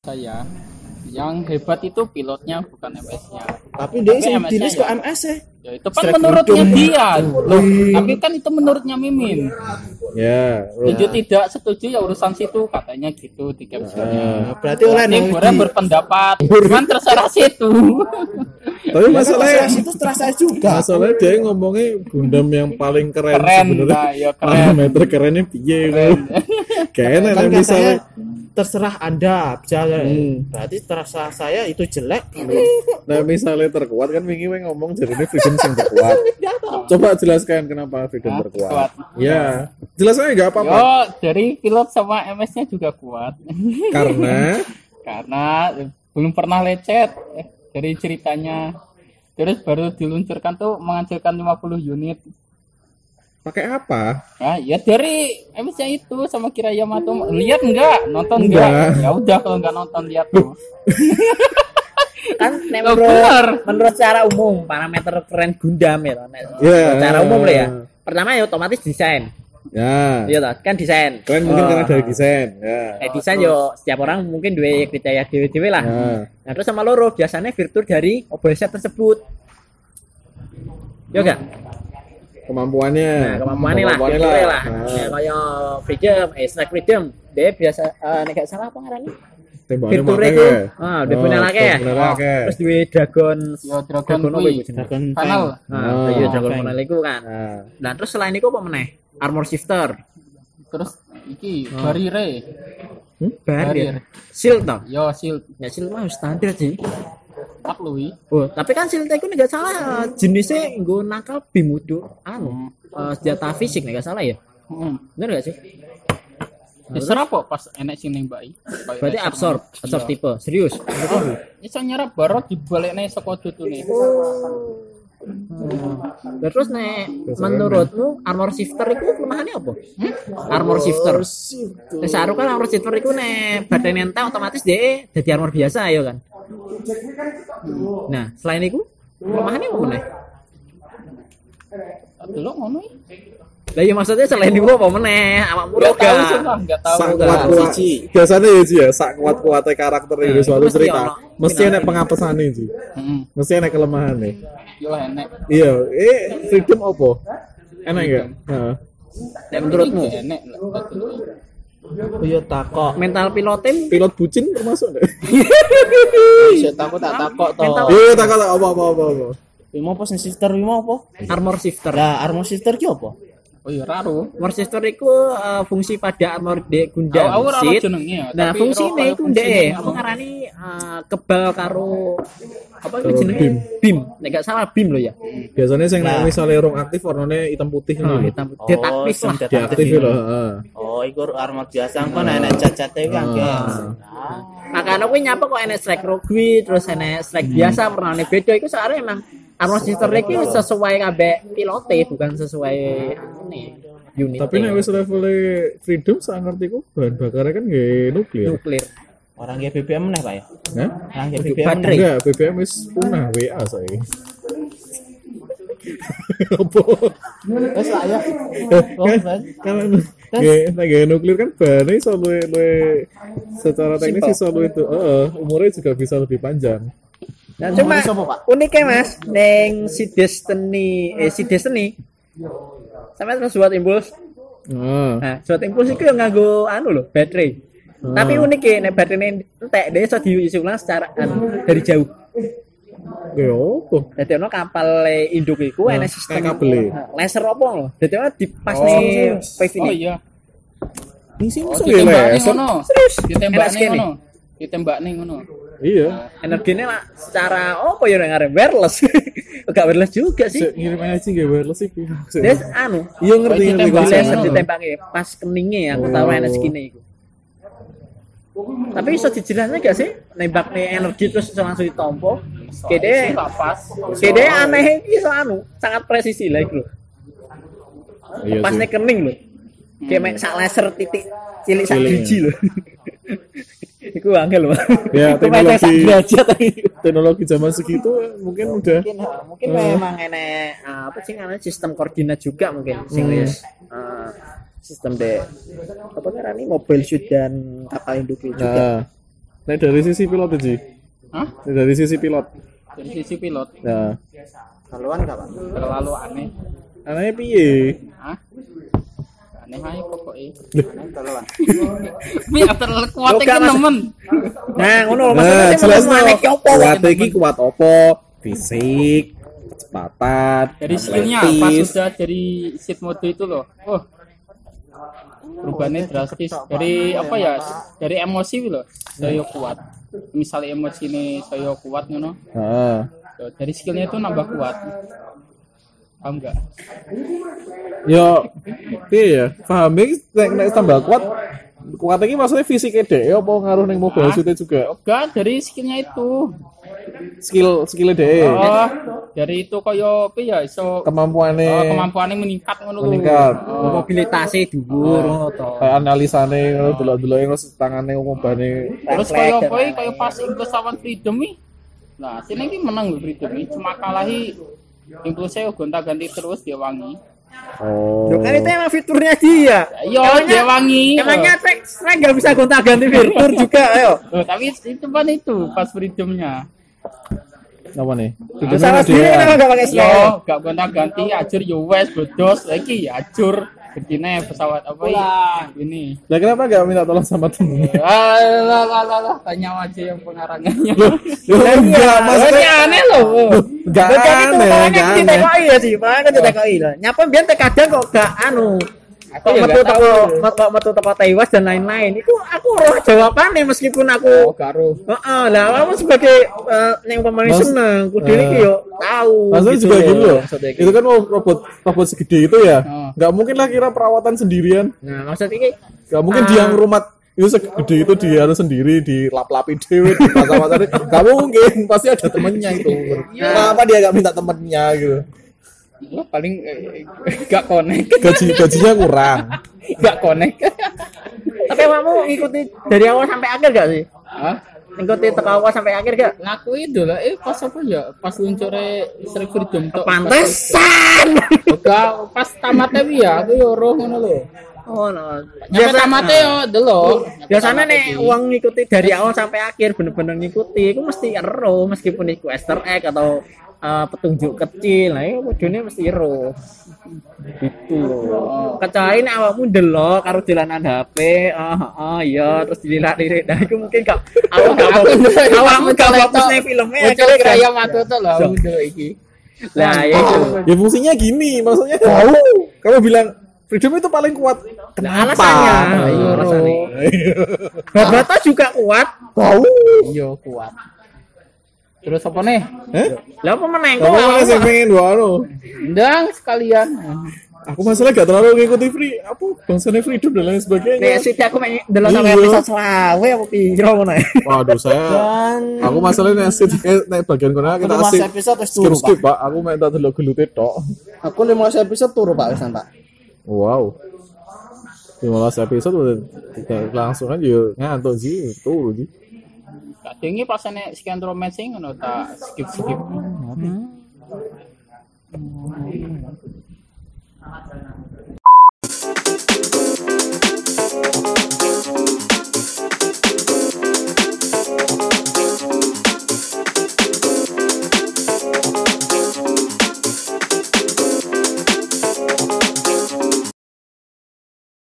saya yang hebat itu pilotnya bukan MS-nya Tapi dia Tapi sing MS-nya dilis ya. MS ya. ya itu kan Strike menurutnya dia loh tapi kan itu menurutnya Mimin Ya. setuju tidak setuju ya urusan situ katanya gitu di captionnya Nah, berarti oleh orang berpendapat cuman terserah situ Tapi masalahnya itu terasa juga. masalahnya dia ngomongnya Gundam yang paling keren, keren sebenarnya. lah ya keren Parameter kerennya piye itu. Kayaknya Kan nah, misalnya terserah Anda bisa. Hmm. Berarti terasa saya itu jelek. nah misalnya terkuat kan wingi ngomong jadi ini freedom yang terkuat. Coba jelaskan kenapa freedom Hah, terkuat. kuat. Ya, jelaskan nggak apa-apa. yo dari pilot sama MS-nya juga kuat Karena karena belum pernah lecet eh, dari ceritanya terus baru diluncurkan tuh menghasilkan 50 unit pakai apa? Nah, ya dari MS-nya itu sama Kira Yamato lihat enggak nonton enggak, Enggak. ya udah kalau enggak nonton lihat tuh kan menurut, benar. menurut secara umum parameter keren Gundam ya nek Ya. secara umum lah ya pertama ya otomatis desain Ya. iya toh kan desain Keren mungkin Oh. karena dari desain. Ya. eh, desain yo setiap orang mungkin dua kriteria dewe-dewe lah Ya. nah terus sama loro biasanya fitur dari OBS tersebut yo enggak Kemampuannya. nah kemampuannya lah Kemampuannya fiturnya lah Nah, ya, kaya freedom eh strike freedom dia biasa eh nek gak salah apa ngarani tembakannya fitur pakai itu ya. ah udah punya lagi ya lagi. terus dua dragon ya Dragon jenenge? Dragon Final nah Oh, iya dragon Fang. final iku kan Nah, dan terus selain itu apa meneh armor shifter terus iki Hmm? Barrier. Barrier. Shield toh? yo shield Ya shield mah standar sih. Maklui Oh, tapi kan shield itu nggak salah jenisnya gue nangkal bimudu anu eh, senjata fisik nggak salah ya. hmm. Bener gak sih? ya serap kok pas enek sing nembaki Berarti absorb, absorb tipe. Serius. iso nyerap barot dibalekne saka dutune Dan terus nek menurutmu armor shifter itu kelemahannya apa? Armor shifter. Saru kan armor shifter itu nek badan entek otomatis dia jadi armor biasa ya kan. Nah, selain itu kelemahannya apa meneh? delok ngono iki. Lah iya maksudnya selain itu apa meneh? Awakmu Enggak tahu sumpah, enggak tahu. sak kuat kuat. Biasanya ya Ji, ya sak kuat kuatnya karakter Nah, itu suatu cerita. mesti ada pengapesan sih. Heeh. mesti ada kelemahan nih. Yo enek. iya eh freedom apa? Enak enggak Heeh. Nek menurutmu? enek. Iya takok. mental pilotim pilot bucin termasuk enggak Saya takut tak takok to. Iya tak tak apa apa apa apa Wimo apa sing sister wimo apa? armor shifter. Lah armor sister ki apa? Oh iya raro. Armor shifter itu eh, fungsi pada armor de Gundam Aku ya. Nah, ora itu fungsine ndek, apa ngarani eh, kebal karo apa itu jenenge? beam. Beam. Nek gak salah beam lo ya. biasanya sing nek Nah. misalnya rong aktif warnanya hitam putih Nah, ngono hitam detaktif sing lah. detaktif diaktif ini. loh heeh. Oh, iku armor biasa kan enak cacat-cate kan. Makanya aku nyapa kok enek strike rugby terus enek strike biasa pernah beda itu soalnya emang armor shifter itu sesuai kabeh pilote bukan sesuai ini unit. tapi nek wis level freedom sak ngertiku bahan bakarnya kan nggak nuklir nuklir. Orang ge BBM meneh, Pak ya? Hah? Orang ge Kudu BBM baterai. meneh. enggak BBM wis punah WA saya apa Wes lah ya. Kan kalau nggak nggak nuklir kan bahannya bisa luwe secara teknis bisa luwe itu eh, umurnya juga bisa lebih panjang Nah, cuma uniknya mas, neng si Destiny, eh si Destiny, sampai terus buat impuls. ah Nah, buat impuls itu yang nganggo anu loh, baterai. Tapi uniknya, nih baterai entek dia bisa diisi ulang secara anu, dari jauh. ya apa Jadi ono kapal induk iku Nah, enek sistem kabel e. Nah, laser apa loh. Jadi ono di pas Oh, nih serius. wave Oh ini. iya. ini sih Oh, masuk ya laser. Serius? Enak sekali. ngono. Ditembakne ngono. iya Energinya lah secara apa ya ngarep wireless. Enggak wireless juga sih. Ngirim aja nggak wireless sih Dia anu, iya ngerti Oh, ngerti ditembak laser Heeh. ditembaknya pas keningnya aku tahu enak segini iku. Tapi bisa dijelasin gak sih nembak nih energi terus bisa langsung ditompo? Kede, kede aneh iki so anu sangat presisi lah iku lho. iya Pas sih nih kening lho. Kayak mek sak laser titik cilik sak biji lho. Iku angel lho. Ya, teknologi- derajat tadi. teknologi zaman segitu mungkin udah Mungkin mungkin memang enek ah, apa sih namanya sistem koordinat juga mungkin sing Hmm. wis ah, sistem de apa ngarani mobile suit dan kapal induk juga. nah Nek dari sisi pilot Ji. Hah? Dari sisi pilot. Dari sisi pilot Ya. Haluan gak, Pak? terlalu aneh. Anaknya piye? Hah? Aneh aja pokoknya. Ya terlalu kuat iki nemen. Nah, ngono Nah, maksudnya jelas ki opo Kuat iki kuat opo? Fisik, kecepatan, Dari skillnya pas sudah dari seat mode itu loh. Oh. Perubahannya drastis dari apa ya? Dari emosi loh. Saya kuat. Misalnya emosi ini saya kuat ngono. Dari skillnya itu nambah kuat. Paham enggak? Yo, piye ya? Paham nek tambah kuat kuat iki maksudnya fisiknya deh apa ngaruh ning mobile Ah. suit juga Enggak, dari skillnya itu. skill skillnya deh Oh, dari itu kaya apa ya iso kemampuannya oh, kemampuannya meningkat ngono lho. meningkat Oh, mobilitasnya dhuwur ngono to. kayak analisane ngono delok-delok terus tangane ngobane Terus dan apa kaya pas Inggris lawan Freedom nih. Nah, sini iki menang lho Freedom iki cuma kalahi Inggrisnya gonta-ganti terus dia wangi. Oh Loh, kan itu emang fiturnya dia. Yo, Emangnya- dia wangi. Emangnya track track nggak bisa gonta-ganti fitur juga, ayo. Oh, tapi itu kan itu pas Freedomnya. apa nih Itu salah sendiri kenapa nggak pakai Yo, snap? gak gonta-ganti ajur yo wes bodos lagi ajur. Begini pesawat apa ya? Ini. Lah kenapa gak minta tolong sama temennya? Alah, lah, lah, lah, tanya aja yang pengarangannya. Loh, enggak, Ini maksudnya aneh loh. enggak Lah, aneh, enggak aneh. ditekoki ya sih, makanya ditekoki lah. Nyapa biar kadang kok gak anu. Aku Kok ya metu teko tahu. kok metu teko tewas dan lain-lain. Itu aku roh jawabannya meskipun Oh, aku karo. Heeh, lah kamu sebagai eh, yang pemain seneng, kudu eh. iki yo tahu. Maksudnya juga gitu loh. Itu kan robot robot segede itu ya. Oh. Nggak mungkin lah kira perawatan sendirian. Nah, maksud iki Nggak mungkin dia ngurumat itu segede itu dia harus sendiri di lap-lapi dewe di pasar-pasar nggak mungkin pasti ada temennya itu kenapa dia nggak minta temennya gitu Lo paling eh, gak connect. gaji gajinya kurang Gak connect. tapi kamu ngikuti dari awal sampai akhir gak sih? Hah? Ngikuti teko awal sampai akhir gak? Ngaku itu lah, eh pas apa ya? Pas luncurnya Street Freedom tok. Pantesan. Enggak, pas tamatnya wi ya, aku yo roh ngono lho. Oh, no. Nyampe tamatnya yo delok. Biasanya nih uang ngikuti dari awal sampai akhir bener-bener ngikuti, itu mesti ero meskipun itu Easter egg atau eh, petunjuk kecil, nah itu kudune mesti ero. Gitu loh. Kecuali nek awakmu delok karo dolanan HP, ah ah iya terus dilihat-lihat. Nah, itu mungkin gak awak gak ndelok Awakmu gak ndelok fokus filmnya Bocor akhirnya kaya matu tuh lah, aku delok iki. Lah, ya itu. ya fungsinya gini maksudnya tahu kamu bilang freedom itu paling kuat kenapa Alasannya. Ayo, Iya, Ro. alasannya. Babata juga kuat. tahu Iya, kuat. Terus apa nih? eh Lah apa meneng kok? mana sih pengen dua anu Ndang sekalian. aku masalah gak terlalu ngikuti free apa bangsanya freedom dan lain Nek sebagainya sih aku main delok sampai Iya. episode selawe apa piro ngono ya. waduh saya aku masalahnya nek sit eh, nek bagian kono kita Lima asik episode wis skip turu, skip pak aku main tak delok gelute tok Aku 15 episode turu Pak wisan Pak. wow 15 episode udah tidak langsung aja ngantuk sih turu sih Kadang pas enek sekian romance ngono tak skip-skip.